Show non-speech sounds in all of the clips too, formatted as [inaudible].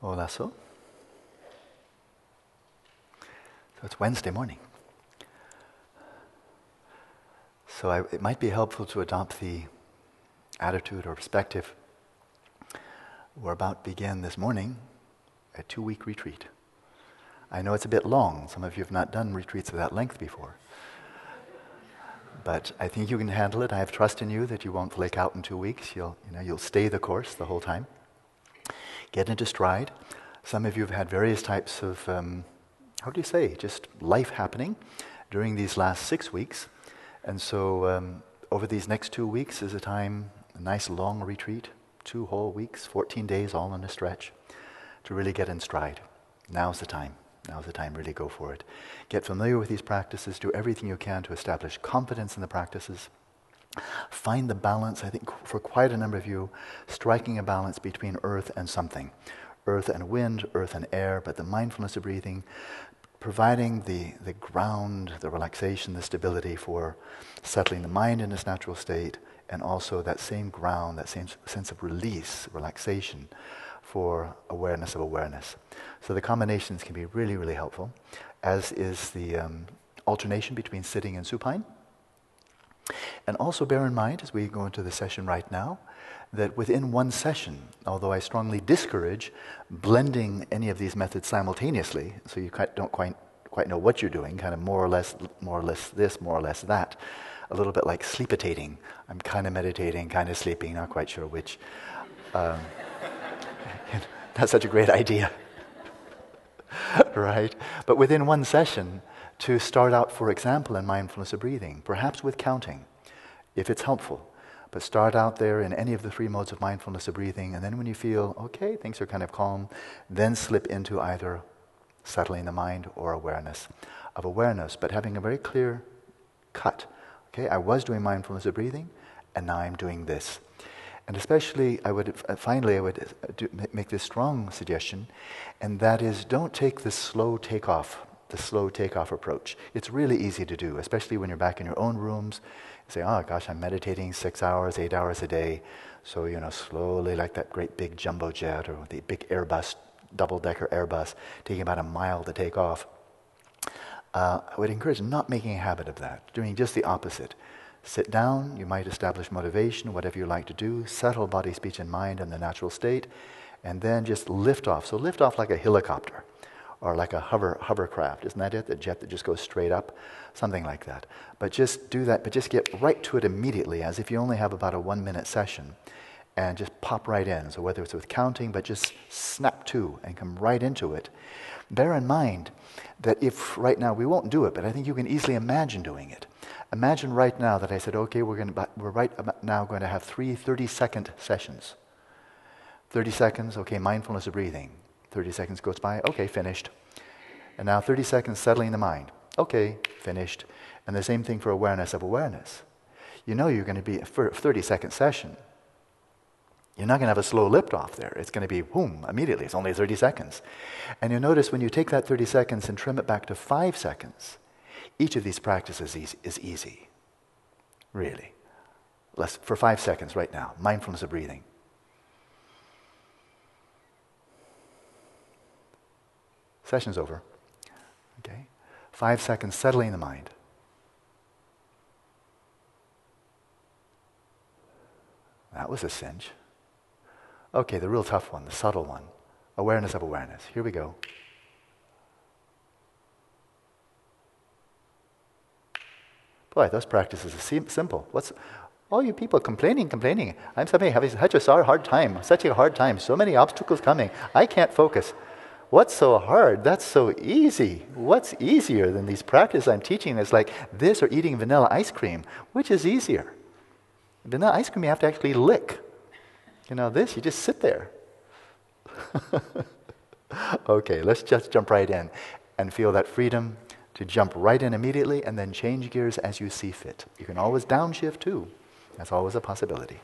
Hola, so. So it's Wednesday morning. So I, it might be helpful to adopt the attitude or perspective. We're about to begin this morning a two week retreat. I know it's a bit long. Some of you have not done retreats of that length before. But I think you can handle it. I have trust in you that you won't flake out in two weeks. You'll, you know, you'll stay the course the whole time. Get into stride. Some of you have had various types of, um, how do you say, just life happening during these last six weeks. And so um, over these next two weeks is a time, a nice long retreat, two whole weeks, 14 days all in a stretch, to really get in stride. Now's the time. Now's the time, really go for it. Get familiar with these practices, do everything you can to establish confidence in the practices. Find the balance, I think, for quite a number of you, striking a balance between earth and something earth and wind, earth and air, but the mindfulness of breathing, providing the, the ground, the relaxation, the stability for settling the mind in its natural state, and also that same ground, that same sense of release, relaxation for awareness of awareness. So the combinations can be really, really helpful, as is the um, alternation between sitting and supine. And also bear in mind, as we go into the session right now, that within one session, although I strongly discourage blending any of these methods simultaneously, so you don't quite, quite know what you're doing, kind of more or less, more or less this, more or less that, a little bit like sleepitating. I'm kind of meditating, kind of sleeping, not quite sure which. Um, [laughs] that's such a great idea. [laughs] right? But within one session, to start out, for example, in mindfulness of breathing, perhaps with counting, if it's helpful. But start out there in any of the three modes of mindfulness of breathing, and then when you feel, okay, things are kind of calm, then slip into either settling the mind or awareness of awareness, but having a very clear cut. Okay, I was doing mindfulness of breathing, and now I'm doing this. And especially, I would uh, finally, I would uh, do, make this strong suggestion, and that is, don't take the slow takeoff, the slow takeoff approach. It's really easy to do, especially when you're back in your own rooms say, oh gosh, I'm meditating six hours, eight hours a day. So, you know, slowly, like that great big jumbo jet or the big Airbus, double decker Airbus, taking about a mile to take off. Uh, I would encourage not making a habit of that, doing just the opposite. Sit down, you might establish motivation, whatever you like to do, settle body, speech, and mind in the natural state, and then just lift off. So, lift off like a helicopter or like a hover hovercraft. Isn't that it? The jet that just goes straight up, something like that. But just do that. But just get right to it immediately, as if you only have about a one minute session, and just pop right in. So whether it's with counting, but just snap to and come right into it. Bear in mind that if right now we won't do it, but I think you can easily imagine doing it. Imagine right now that I said, okay, we're, to, we're right now going to have three 30 second sessions. 30 seconds, okay, mindfulness of breathing. 30 seconds goes by, okay, finished. And now 30 seconds settling the mind. Okay, finished. And the same thing for awareness of awareness. You know you're going to be a 30 second session. You're not going to have a slow lift off there. It's going to be boom, immediately. It's only 30 seconds. And you'll notice when you take that 30 seconds and trim it back to five seconds, each of these practices is, easy. Really. For five seconds right now, mindfulness of breathing. Session's over. Okay? Five seconds settling the mind. That was a cinch. Okay, the real tough one, the subtle one. Awareness of awareness. Here we go. Boy, those practices are simple. What's all you people complaining, complaining? I'm having such a hard time, such a hard time, so many obstacles coming. I can't focus. What's so hard? That's so easy. What's easier than these practices I'm teaching? It's like this or eating vanilla ice cream. Which is easier? Vanilla ice cream you have to actually lick. You know, this, you just sit there. [laughs] okay, let's just jump right in and feel that freedom to jump right in immediately and then change gears as you see fit. You can always downshift too. That's always a possibility.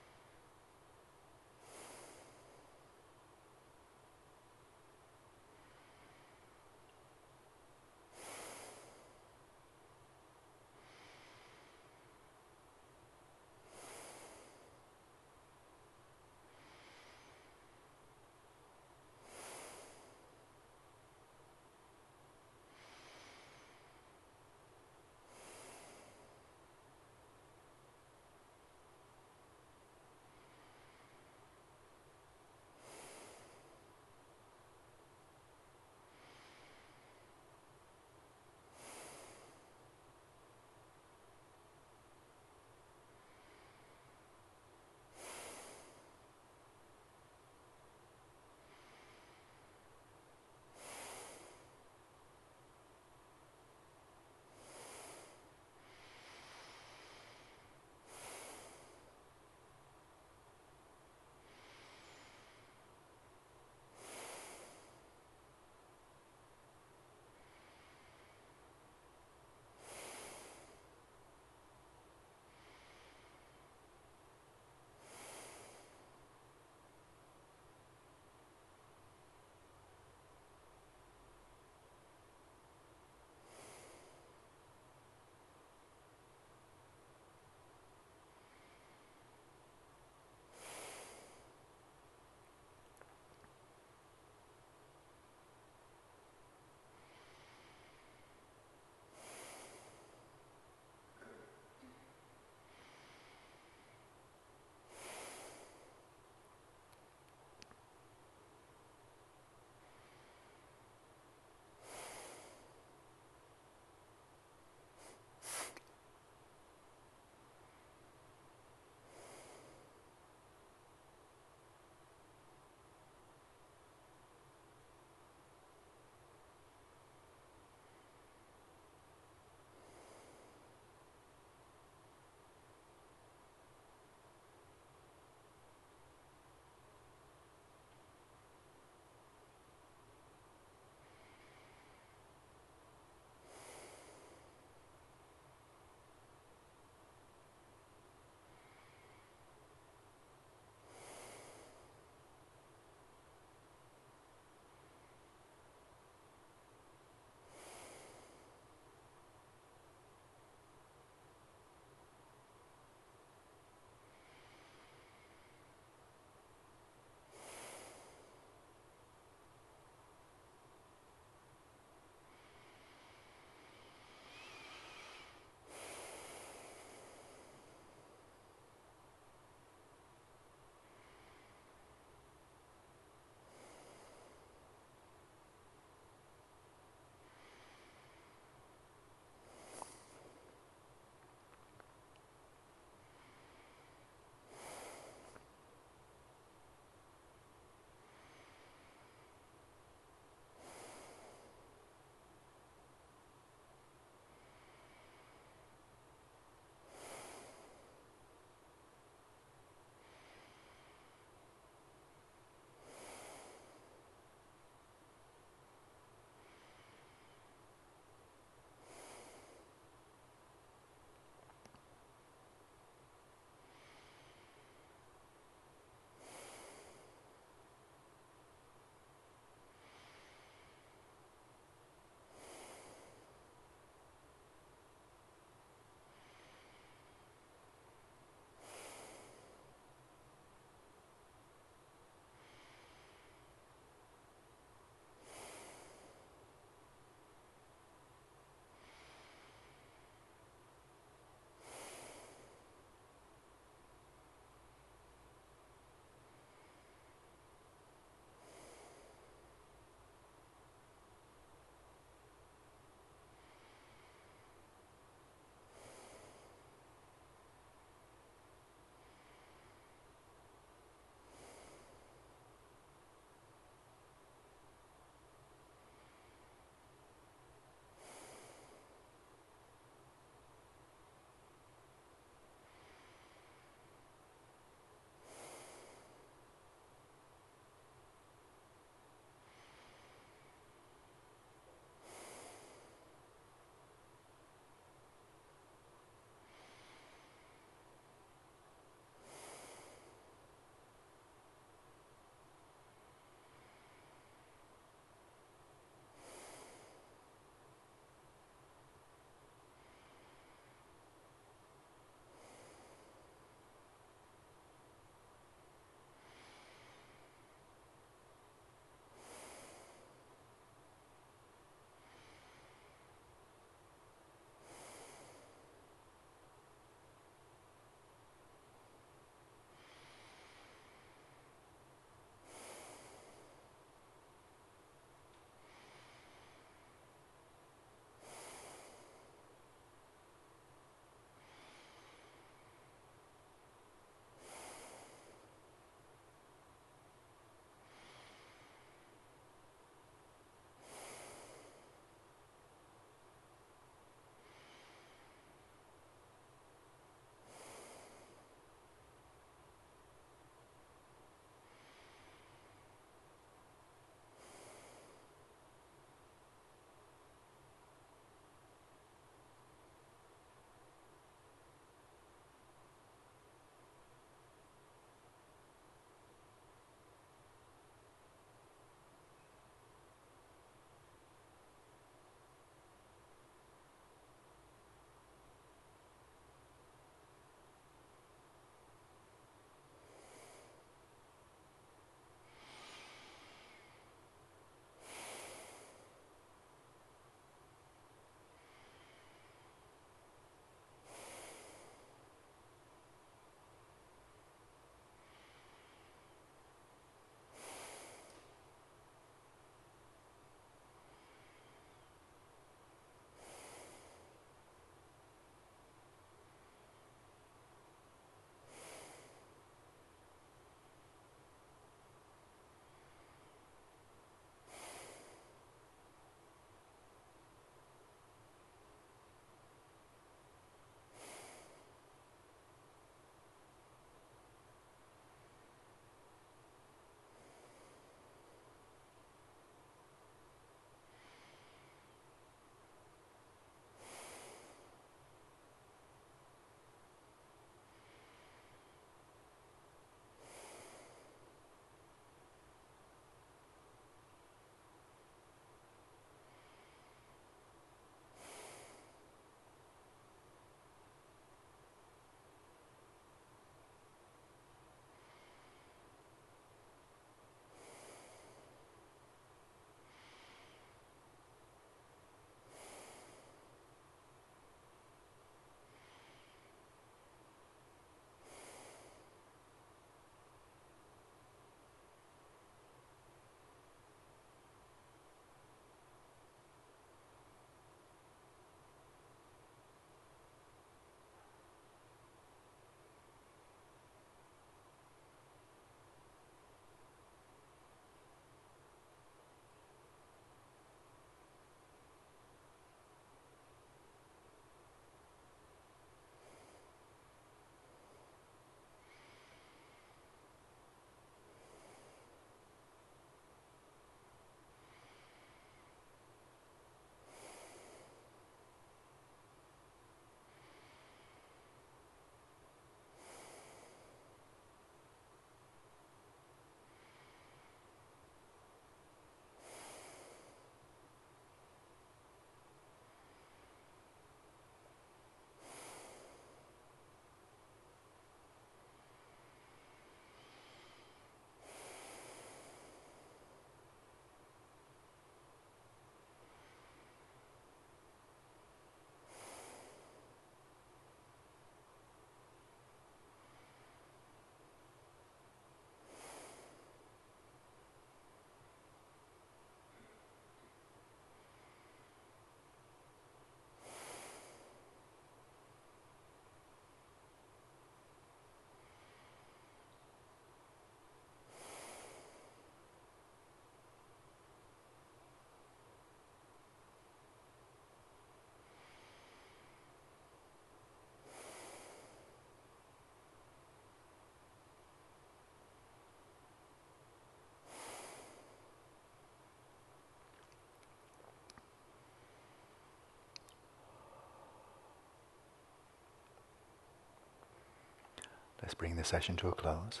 Let's bring the session to a close.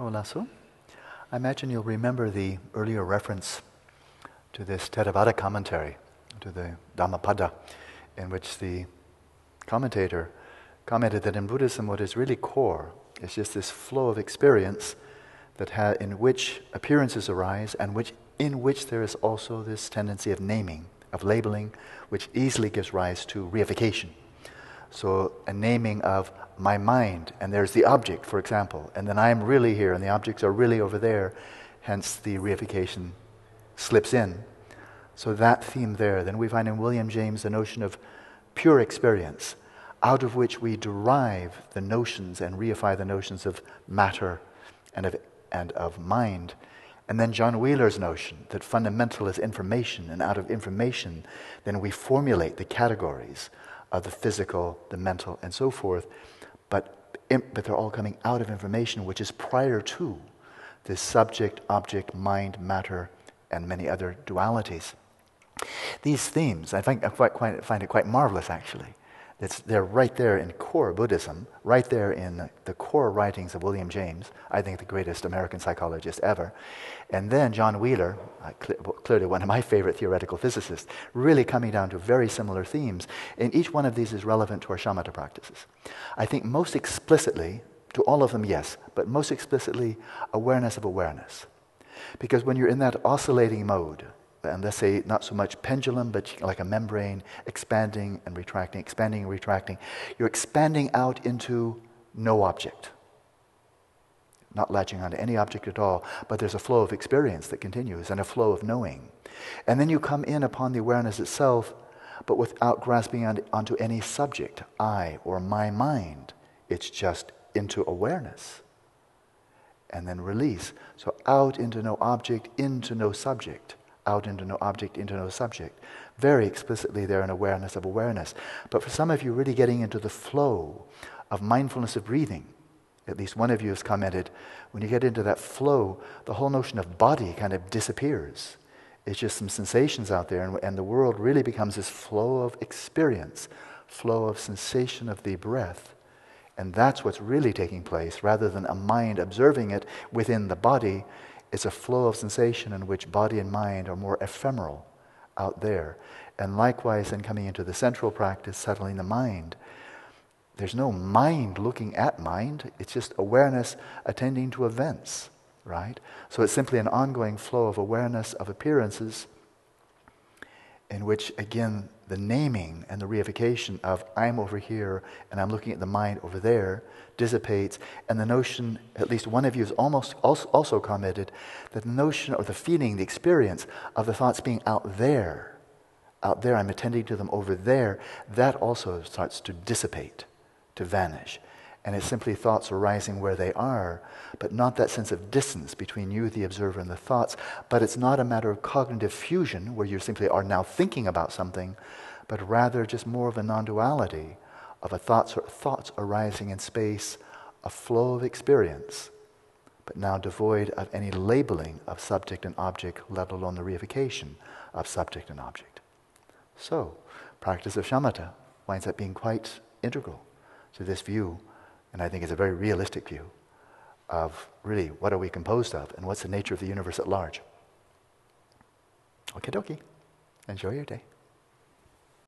Oh, Olasu. I imagine you'll remember the earlier reference to this Theravada commentary, to the Dhammapada, in which the commentator commented that in Buddhism, what is really core is just this flow of experience that ha- in which appearances arise and which, in which there is also this tendency of naming, of labeling, which easily gives rise to reification. So, a naming of my mind, and there's the object, for example, and then I'm really here, and the objects are really over there, hence the reification slips in. So, that theme there. Then we find in William James the notion of pure experience, out of which we derive the notions and reify the notions of matter and of, and of mind. And then John Wheeler's notion that fundamental is information, and out of information, then we formulate the categories of the physical, the mental, and so forth. But, but they're all coming out of information which is prior to this subject, object, mind, matter, and many other dualities. These themes, I, think, I find it quite marvelous actually, it's, they're right there in core Buddhism, right there in the core writings of William James, I think the greatest American psychologist ever. And then John Wheeler, uh, cl- clearly one of my favorite theoretical physicists, really coming down to very similar themes. And each one of these is relevant to our shamatha practices. I think most explicitly, to all of them, yes, but most explicitly, awareness of awareness. Because when you're in that oscillating mode, and let's say not so much pendulum, but like a membrane expanding and retracting, expanding and retracting. You're expanding out into no object, not latching onto any object at all, but there's a flow of experience that continues and a flow of knowing. And then you come in upon the awareness itself, but without grasping on, onto any subject, I or my mind. It's just into awareness. And then release. So out into no object, into no subject out into no object, into no subject. Very explicitly there in awareness of awareness. But for some of you, really getting into the flow of mindfulness of breathing, at least one of you has commented, when you get into that flow, the whole notion of body kind of disappears. It's just some sensations out there, and, and the world really becomes this flow of experience, flow of sensation of the breath. And that's what's really taking place, rather than a mind observing it within the body it's a flow of sensation in which body and mind are more ephemeral out there. And likewise, in coming into the central practice, settling the mind, there's no mind looking at mind, it's just awareness attending to events, right? So it's simply an ongoing flow of awareness of appearances in which, again, the naming and the reification of I'm over here and I'm looking at the mind over there dissipates, and the notion, at least one of you has almost also commented, that the notion or the feeling, the experience of the thoughts being out there, out there, I'm attending to them over there, that also starts to dissipate, to vanish. And it's simply thoughts arising where they are, but not that sense of distance between you, the observer, and the thoughts. But it's not a matter of cognitive fusion, where you simply are now thinking about something, but rather just more of a non duality of a thoughts, thoughts arising in space, a flow of experience, but now devoid of any labeling of subject and object, let alone the reification of subject and object. So, practice of shamatha winds up being quite integral to this view and I think it's a very realistic view of really what are we composed of and what's the nature of the universe at large. Okie dokie. Enjoy your day.